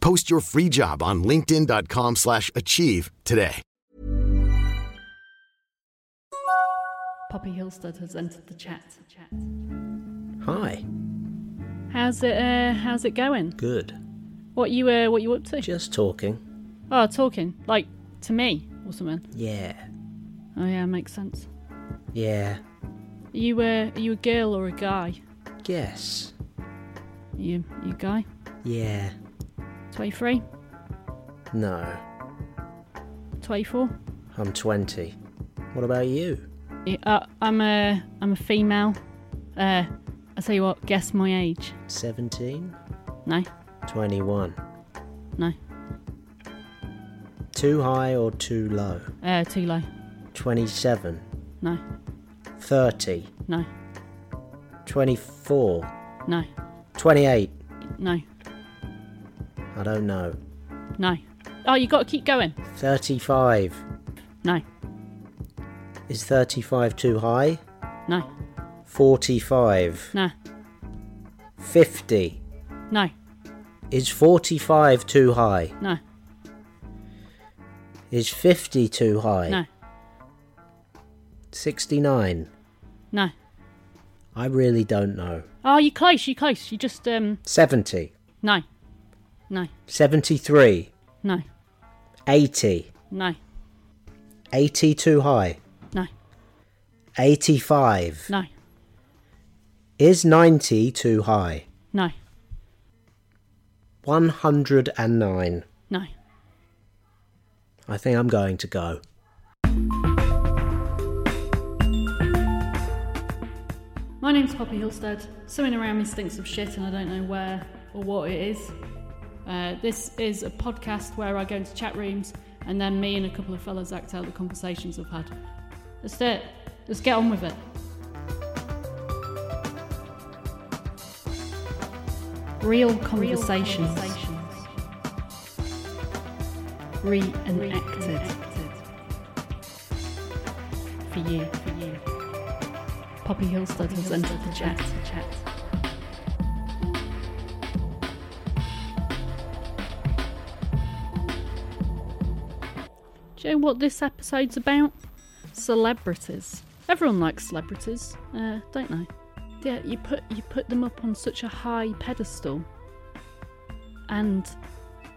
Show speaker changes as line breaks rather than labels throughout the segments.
Post your free job on linkedin.com/achieve slash achieve today.
Poppy Hillstead has entered the chat.
Hi.
How's it? Uh, how's it going?
Good.
What you? Uh, what you up to?
Just talking.
Oh, talking like to me or something.
Yeah.
Oh yeah, makes sense.
Yeah.
Are you? Uh, are you a girl or a guy?
Yes.
You? You guy?
Yeah.
Twenty three.
No.
Twenty four.
I'm 20. What about you?
Uh, I'm a. I'm a female. Uh, I tell you what. Guess my age.
17?
No.
21.
No.
Too high or too low?
Uh, too low.
27.
No.
30.
No.
24.
No.
28.
No.
I don't know.
No. Oh, you got to keep going.
35.
No.
Is 35 too high?
No.
45.
No.
50.
No.
Is 45 too high?
No.
Is 50 too high?
No.
69.
No.
I really don't know.
Oh, you're close. you're close. You just um.
70.
No. No.
73.
No.
80.
No.
80 too high?
No.
85.
No.
Is 90 too high?
No.
109.
No.
I think I'm going to go.
My name's Poppy Hillstead. Something around me stinks of shit, and I don't know where or what it is. Uh, this is a podcast where I go into chat rooms and then me and a couple of fellas act out the conversations I've had. Let's it. Let's get on with it. Real conversations. Reenacted. For you. For you. Poppy Hillstead has entered the chat. chat. Know what this episode's about? Celebrities. Everyone likes celebrities, uh, don't they? Yeah, you put you put them up on such a high pedestal, and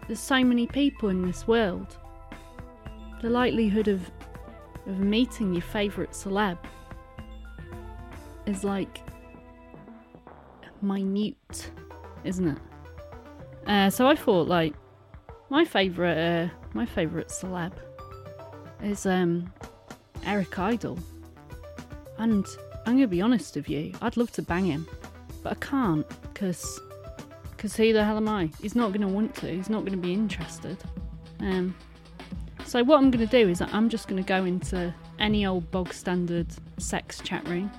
there's so many people in this world. The likelihood of of meeting your favourite celeb is like minute, isn't it? Uh, so I thought like my favourite uh, my favourite celeb is um Eric Idle. And I'm gonna be honest with you, I'd love to bang him, but I can't because because who the hell am I? He's not gonna want to. He's not gonna be interested. Um. So what I'm gonna do is I'm just gonna go into any old bog standard sex chat room.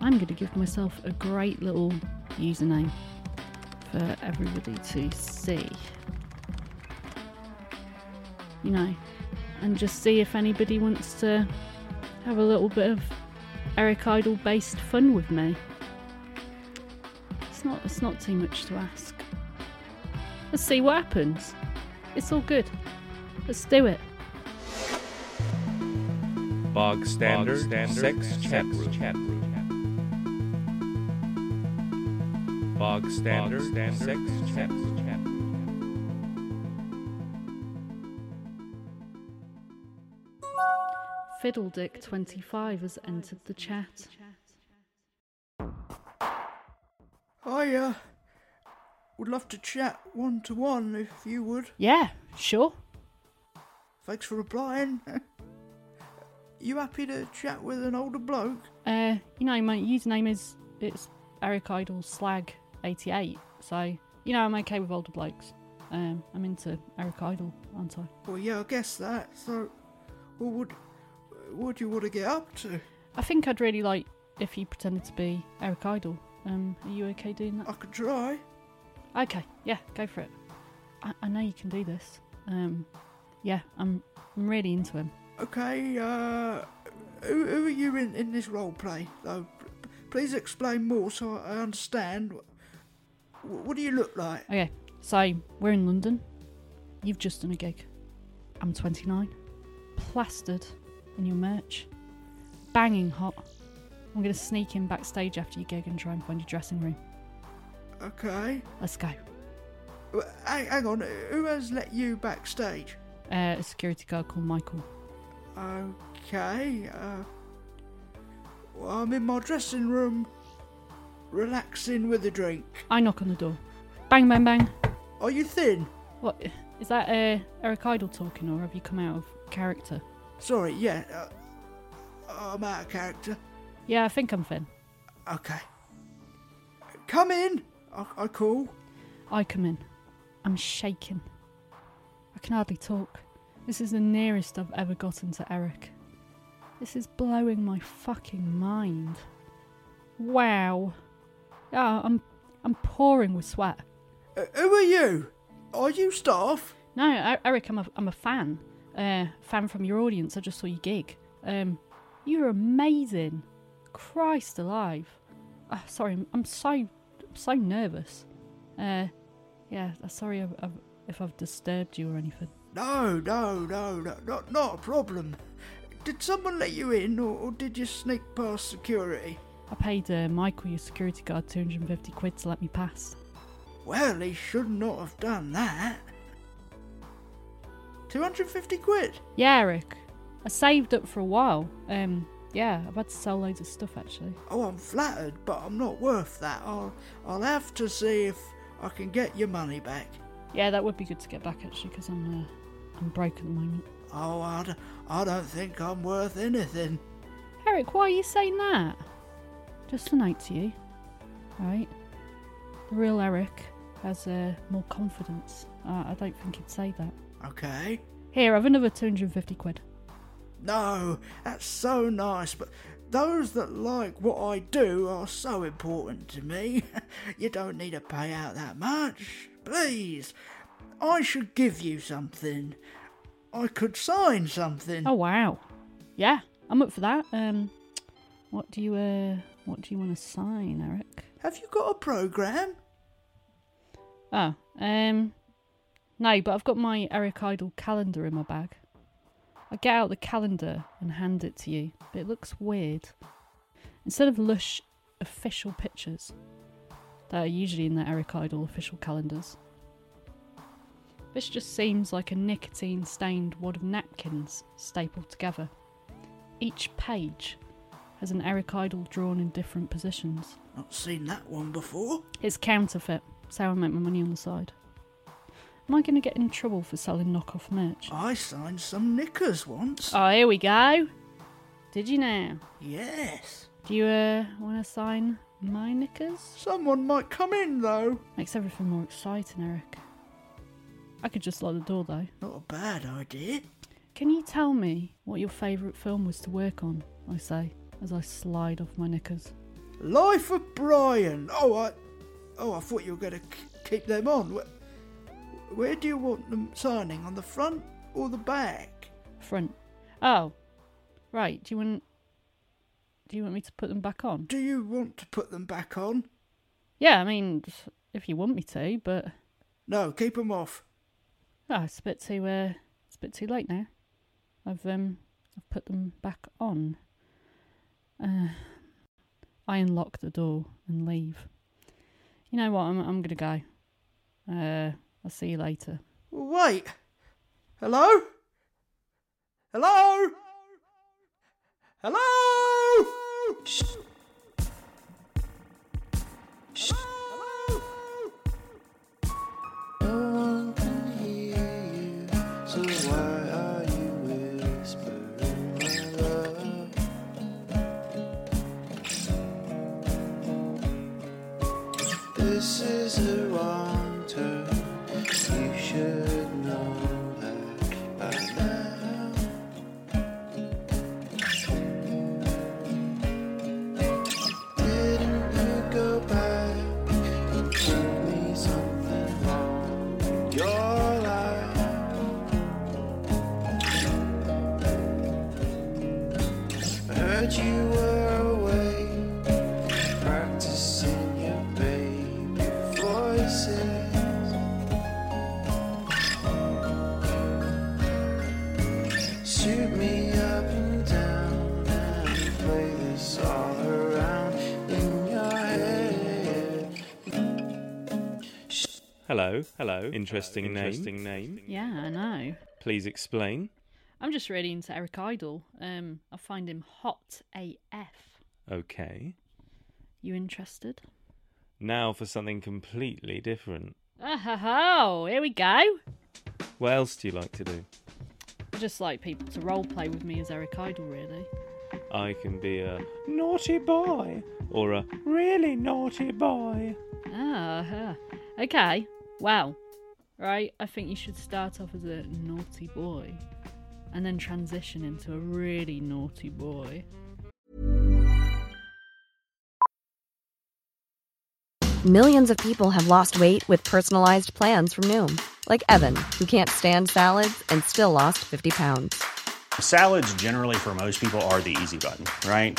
I'm gonna give myself a great little username for everybody to see. You know, and just see if anybody wants to have a little bit of Eric Idle based fun with me. It's not it's not too much to ask. Let's see what happens. It's all good. Let's do it.
Bog standard, sex chat room. Bog standard, sex chat room.
Fiddledick25 has entered the chat.
I uh, would love to chat one to one if you would.
Yeah, sure.
Thanks for replying. you happy to chat with an older bloke?
Uh, you know, my username is it's Eric Idle Slag 88. So, you know, I'm okay with older blokes. Um, I'm into Eric Idle, aren't I?
Well, yeah, I guess that. So, what would what do you want to get up to?
I think I'd really like if you pretended to be Eric Idle. Um, are you okay doing that?
I could try.
Okay, yeah, go for it. I, I know you can do this. Um, yeah, I'm I'm really into him.
Okay. Uh, who, who are you in in this role play? Though, P- please explain more so I understand. What do you look like?
Okay, so we're in London. You've just done a gig. I'm 29. Plastered in your merch. Banging hot. I'm going to sneak in backstage after your gig and try and find your dressing room.
Okay.
Let's go.
Well, Hang, hang on. Who has let you backstage?
Uh, a security guard called Michael.
Okay. Uh, well, I'm in my dressing room, relaxing with a drink.
I knock on the door. Bang, bang, bang.
Are you thin?
What? Is that uh, Eric Idle talking or have you come out of character?
Sorry. Yeah. Uh, I'm out of character.
Yeah, I think I'm thin.
Okay. Come in. I, I call.
I come in. I'm shaking. I can hardly talk. This is the nearest I've ever gotten to Eric. This is blowing my fucking mind. Wow. Yeah, I'm I'm pouring with sweat.
Uh, who are you? Are you staff?
No, Eric, I'm a I'm a fan. Uh, fan from your audience. I just saw your gig. Um, you're amazing. Christ alive. Uh, sorry, I'm, so I'm so nervous. Uh, yeah, uh, sorry I've, I've, if I've disturbed you or anything.
No, no, no, no, not, not a problem. Did someone let you in, or, or did you sneak past security?
I paid uh, Michael, your security guard, 250 quid to let me pass.
Well, he should not have done that. 250 quid?
Yeah, Eric. I saved up for a while. Um, yeah, I've had to sell loads of stuff actually.
Oh, I'm flattered, but I'm not worth that. I'll, I'll have to see if I can get your money back.
Yeah, that would be good to get back actually, because I'm uh, I'm broke at the moment.
Oh, I, d- I don't think I'm worth anything.
Eric, why are you saying that? Just note to you, right? The real Eric has uh, more confidence. Uh, I don't think he'd say that.
Okay.
Here, I have another 250 quid.
No, that's so nice, but those that like what I do are so important to me. you don't need to pay out that much. Please, I should give you something. I could sign something.
Oh wow, yeah, I'm up for that. Um, what do you uh, what do you want to sign, Eric?
Have you got a program?
Oh, um, no, but I've got my Eric Idle calendar in my bag. I get out the calendar and hand it to you, but it looks weird. Instead of lush official pictures that are usually in the Eric Idle official calendars, this just seems like a nicotine stained wad of napkins stapled together. Each page has an Eric Idle drawn in different positions.
Not seen that one before.
It's counterfeit. That's how I make my money on the side. Am I going to get in trouble for selling knockoff merch?
I signed some knickers once.
Oh, here we go. Did you now?
Yes.
Do you uh, want to sign my knickers?
Someone might come in though.
Makes everything more exciting, Eric. I could just lock the door though.
Not a bad idea.
Can you tell me what your favourite film was to work on? I say as I slide off my knickers.
Life of Brian. Oh, I. Oh, I thought you were going to keep them on. Where, do you want them signing? On the front or the back?
Front. Oh, right. Do you want? Do you want me to put them back on?
Do you want to put them back on?
Yeah, I mean, if you want me to, but
No, keep them off.
oh, it's a bit too. Uh, it's a bit too late now. I've um, I've put them back on. Uh, I unlock the door and leave. You know what? I'm I'm gonna go. Uh, I'll see you later.
Wait. Hello? Hello? Hello?
This
Hello, hello. Interesting name. Interesting name.
Yeah, I know.
Please explain.
I'm just really into Eric Idle. Um, I find him hot AF.
Okay.
You interested?
Now for something completely different.
Ah ha ha! Here we go.
What else do you like to do?
I just like people to role play with me as Eric Idle, really.
I can be a naughty boy or a really naughty boy.
Ah, huh. okay. Well, right. I think you should start off as a naughty boy, and then transition into a really naughty boy.
Millions of people have lost weight with personalized plans from Noom, like Evan, who can't stand salads and still lost 50 pounds.
Salads, generally, for most people, are the easy button, right?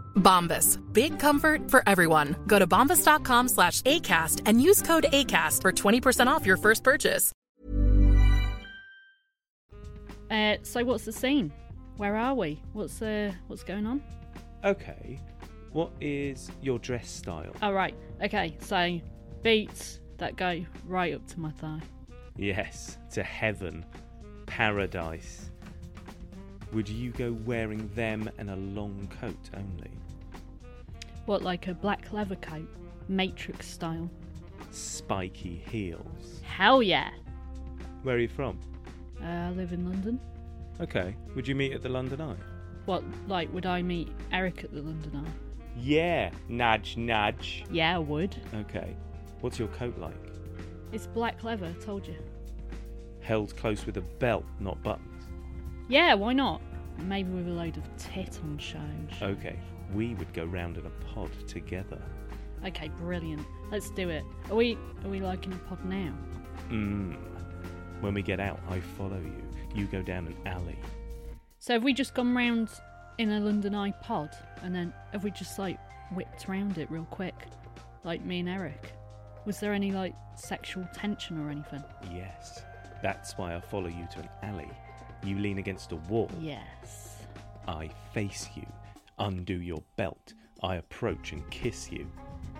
Bombas. Big comfort for everyone. Go to bombas.com slash ACAST and use code ACAST for 20% off your first purchase.
Uh, so what's the scene? Where are we? What's uh, what's going on?
Okay. What is your dress style?
All right. Okay. So beats that go right up to my thigh.
Yes, to heaven, paradise. Would you go wearing them and a long coat only?
What, like a black leather coat, Matrix style?
Spiky heels.
Hell yeah.
Where are you from?
Uh, I live in London.
Okay. Would you meet at the London Eye?
What, like, would I meet Eric at the London Eye?
Yeah. Nudge, nudge.
Yeah, I would.
Okay. What's your coat like?
It's black leather, told you.
Held close with a belt, not buttons.
Yeah, why not? Maybe with a load of tit on show.
Okay, we would go round in a pod together.
Okay, brilliant. Let's do it. Are we are we like in a pod now?
Mmm. When we get out, I follow you. You go down an alley.
So have we just gone round in a London Eye pod and then have we just like whipped round it real quick? Like me and Eric? Was there any like sexual tension or anything?
Yes. That's why I follow you to an alley. You lean against a wall.
Yes.
I face you. Undo your belt. I approach and kiss you.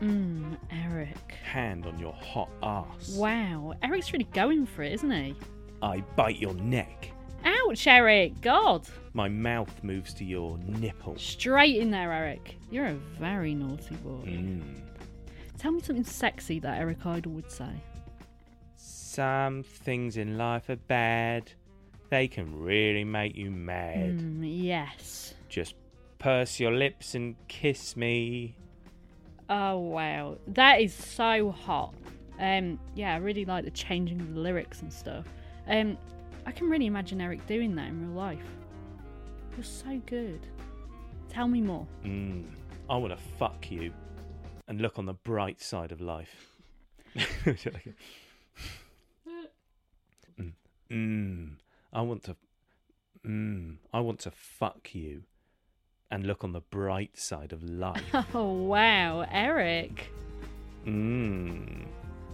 Mmm, Eric.
Hand on your hot ass.
Wow, Eric's really going for it, isn't he?
I bite your neck.
Ouch, Eric! God!
My mouth moves to your nipple.
Straight in there, Eric. You're a very naughty boy.
Mm.
Tell me something sexy that Eric Idle would say.
Some things in life are bad. They can really make you mad.
Mm, yes.
Just purse your lips and kiss me.
Oh wow, that is so hot. Um, yeah, I really like the changing of the lyrics and stuff. Um, I can really imagine Eric doing that in real life. You're so good. Tell me more.
Mm. I want to fuck you and look on the bright side of life. mm. Mm. I want to. Mm. I want to fuck you and look on the bright side of life.
Oh wow, Eric.
Mmm.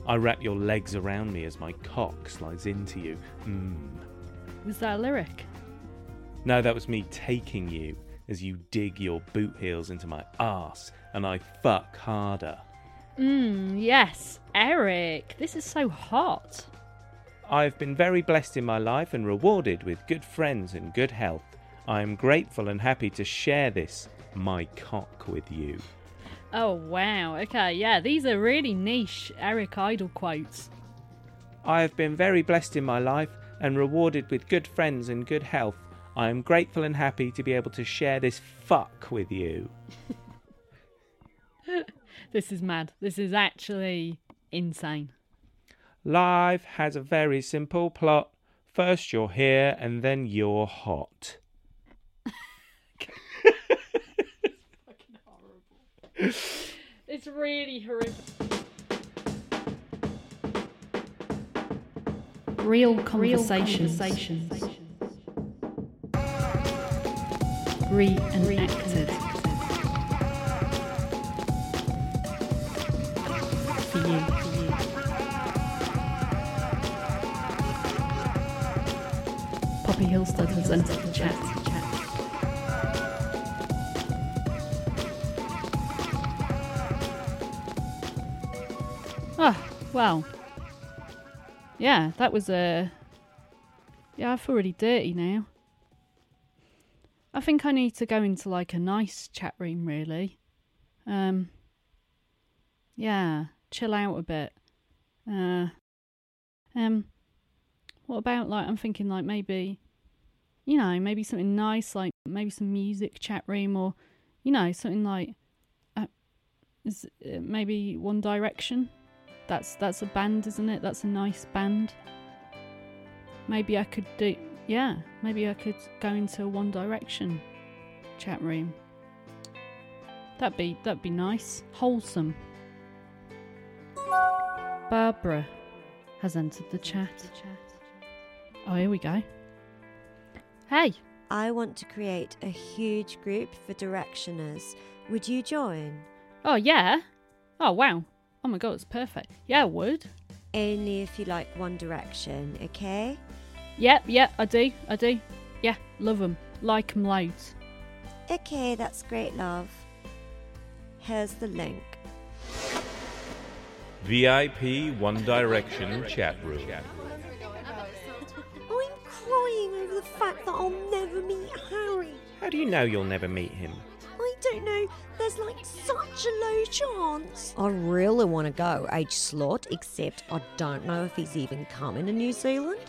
I wrap your legs around me as my cock slides into you. Mmm.
Was that a lyric?
No, that was me taking you as you dig your boot heels into my ass and I fuck harder.
Mmm, yes, Eric. This is so hot.
I've been very blessed in my life and rewarded with good friends and good health. I am grateful and happy to share this, my cock, with you.
Oh wow, okay, yeah, these are really niche Eric Idle quotes.
I have been very blessed in my life and rewarded with good friends and good health. I am grateful and happy to be able to share this fuck with you.
this is mad. This is actually insane.
Life has a very simple plot. First you're here and then you're hot.
It's really horrific. Real conversations. Reenacted. For you. Poppy Hillstead has entered the chat. Well. Yeah, that was a. Yeah, I feel really dirty now. I think I need to go into like a nice chat room, really. Um. Yeah, chill out a bit. Uh. Um. What about like I'm thinking like maybe, you know, maybe something nice like maybe some music chat room or, you know, something like, uh, is uh, maybe One Direction. That's that's a band, isn't it? That's a nice band. Maybe I could do yeah, maybe I could go into a One Direction chat room. That'd be that'd be nice. Wholesome. Barbara has entered the chat. Oh, here we go. Hey.
I want to create a huge group for directioners. Would you join?
Oh yeah. Oh wow. Oh my god, it's perfect. Yeah, I would.
Only if you like One Direction, okay?
Yep, yep, I do. I do. Yeah, love them. Like them loads.
Okay, that's great, love. Here's the link.
VIP One Direction chat room.
Oh, I'm crying over the fact that I'll never meet Harry.
How do you know you'll never meet him?
I don't know. There's like such a low chance.
I really want to go, H slot, except I don't know if he's even coming to New Zealand.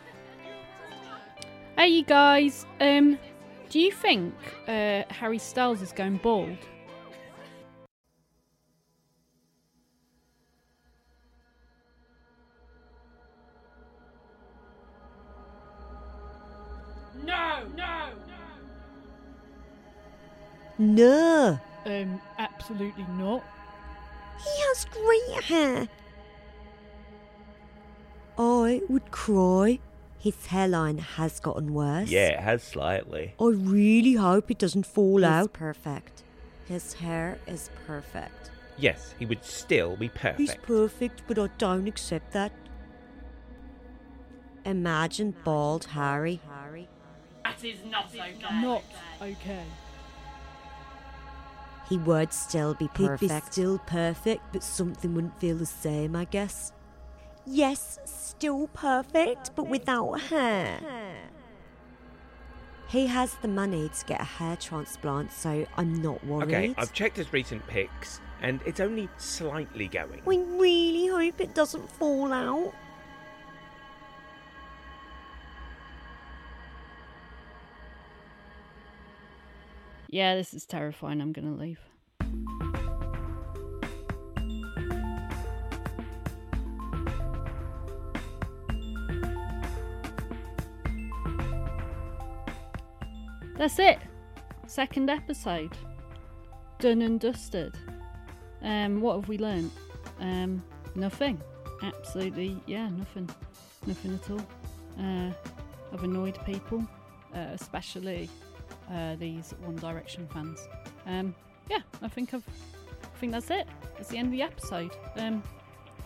Hey, you guys. Um, do you think uh, Harry Styles is going bald? No. Um, absolutely not.
He has great hair. I would cry. His hairline has gotten worse.
Yeah, it has slightly.
I really hope it doesn't fall
He's
out.
perfect. His hair is perfect.
Yes, he would still be perfect.
He's
perfect.
perfect, but I don't accept that.
Imagine bald Harry.
That is not okay. Not okay.
He would still be
He'd
perfect.
be still perfect, but something wouldn't feel the same, I guess.
Yes, still perfect, but without hair.
He has the money to get a hair transplant, so I'm not worried.
Okay, I've checked his recent pics, and it's only slightly going.
We really hope it doesn't fall out.
Yeah, this is terrifying. I'm gonna leave. That's it. Second episode. Done and dusted. Um, what have we learned? Um, nothing. Absolutely, yeah, nothing. Nothing at all. Uh, I've annoyed people, uh, especially uh, these One Direction fans. Um, yeah, I think I've. I think that's it. That's the end of the episode. Um,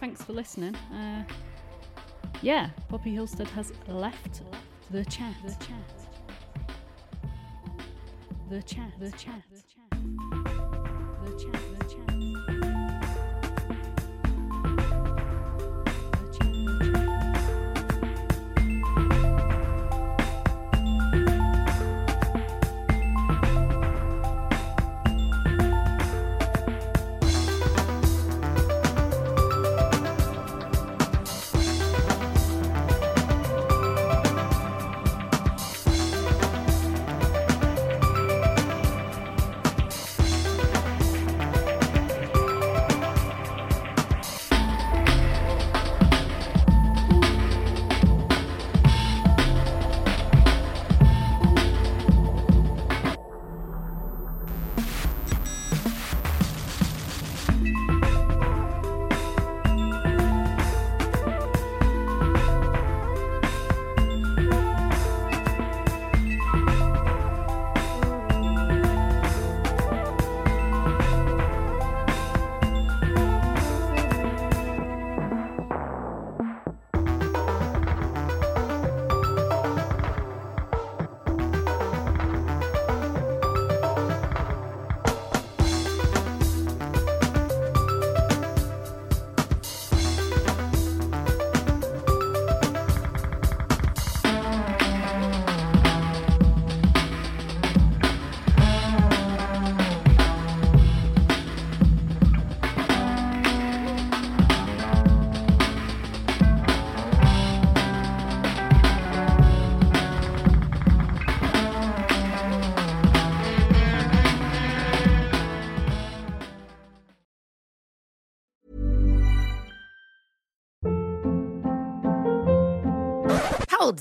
thanks for listening. Uh, yeah, Poppy Hillstead has left the chat. The chat. The chat. The chat. The chat. The chat. The chat.